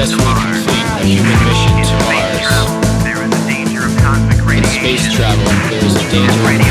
successful complete a human mission to Mars. In space travel, there is a danger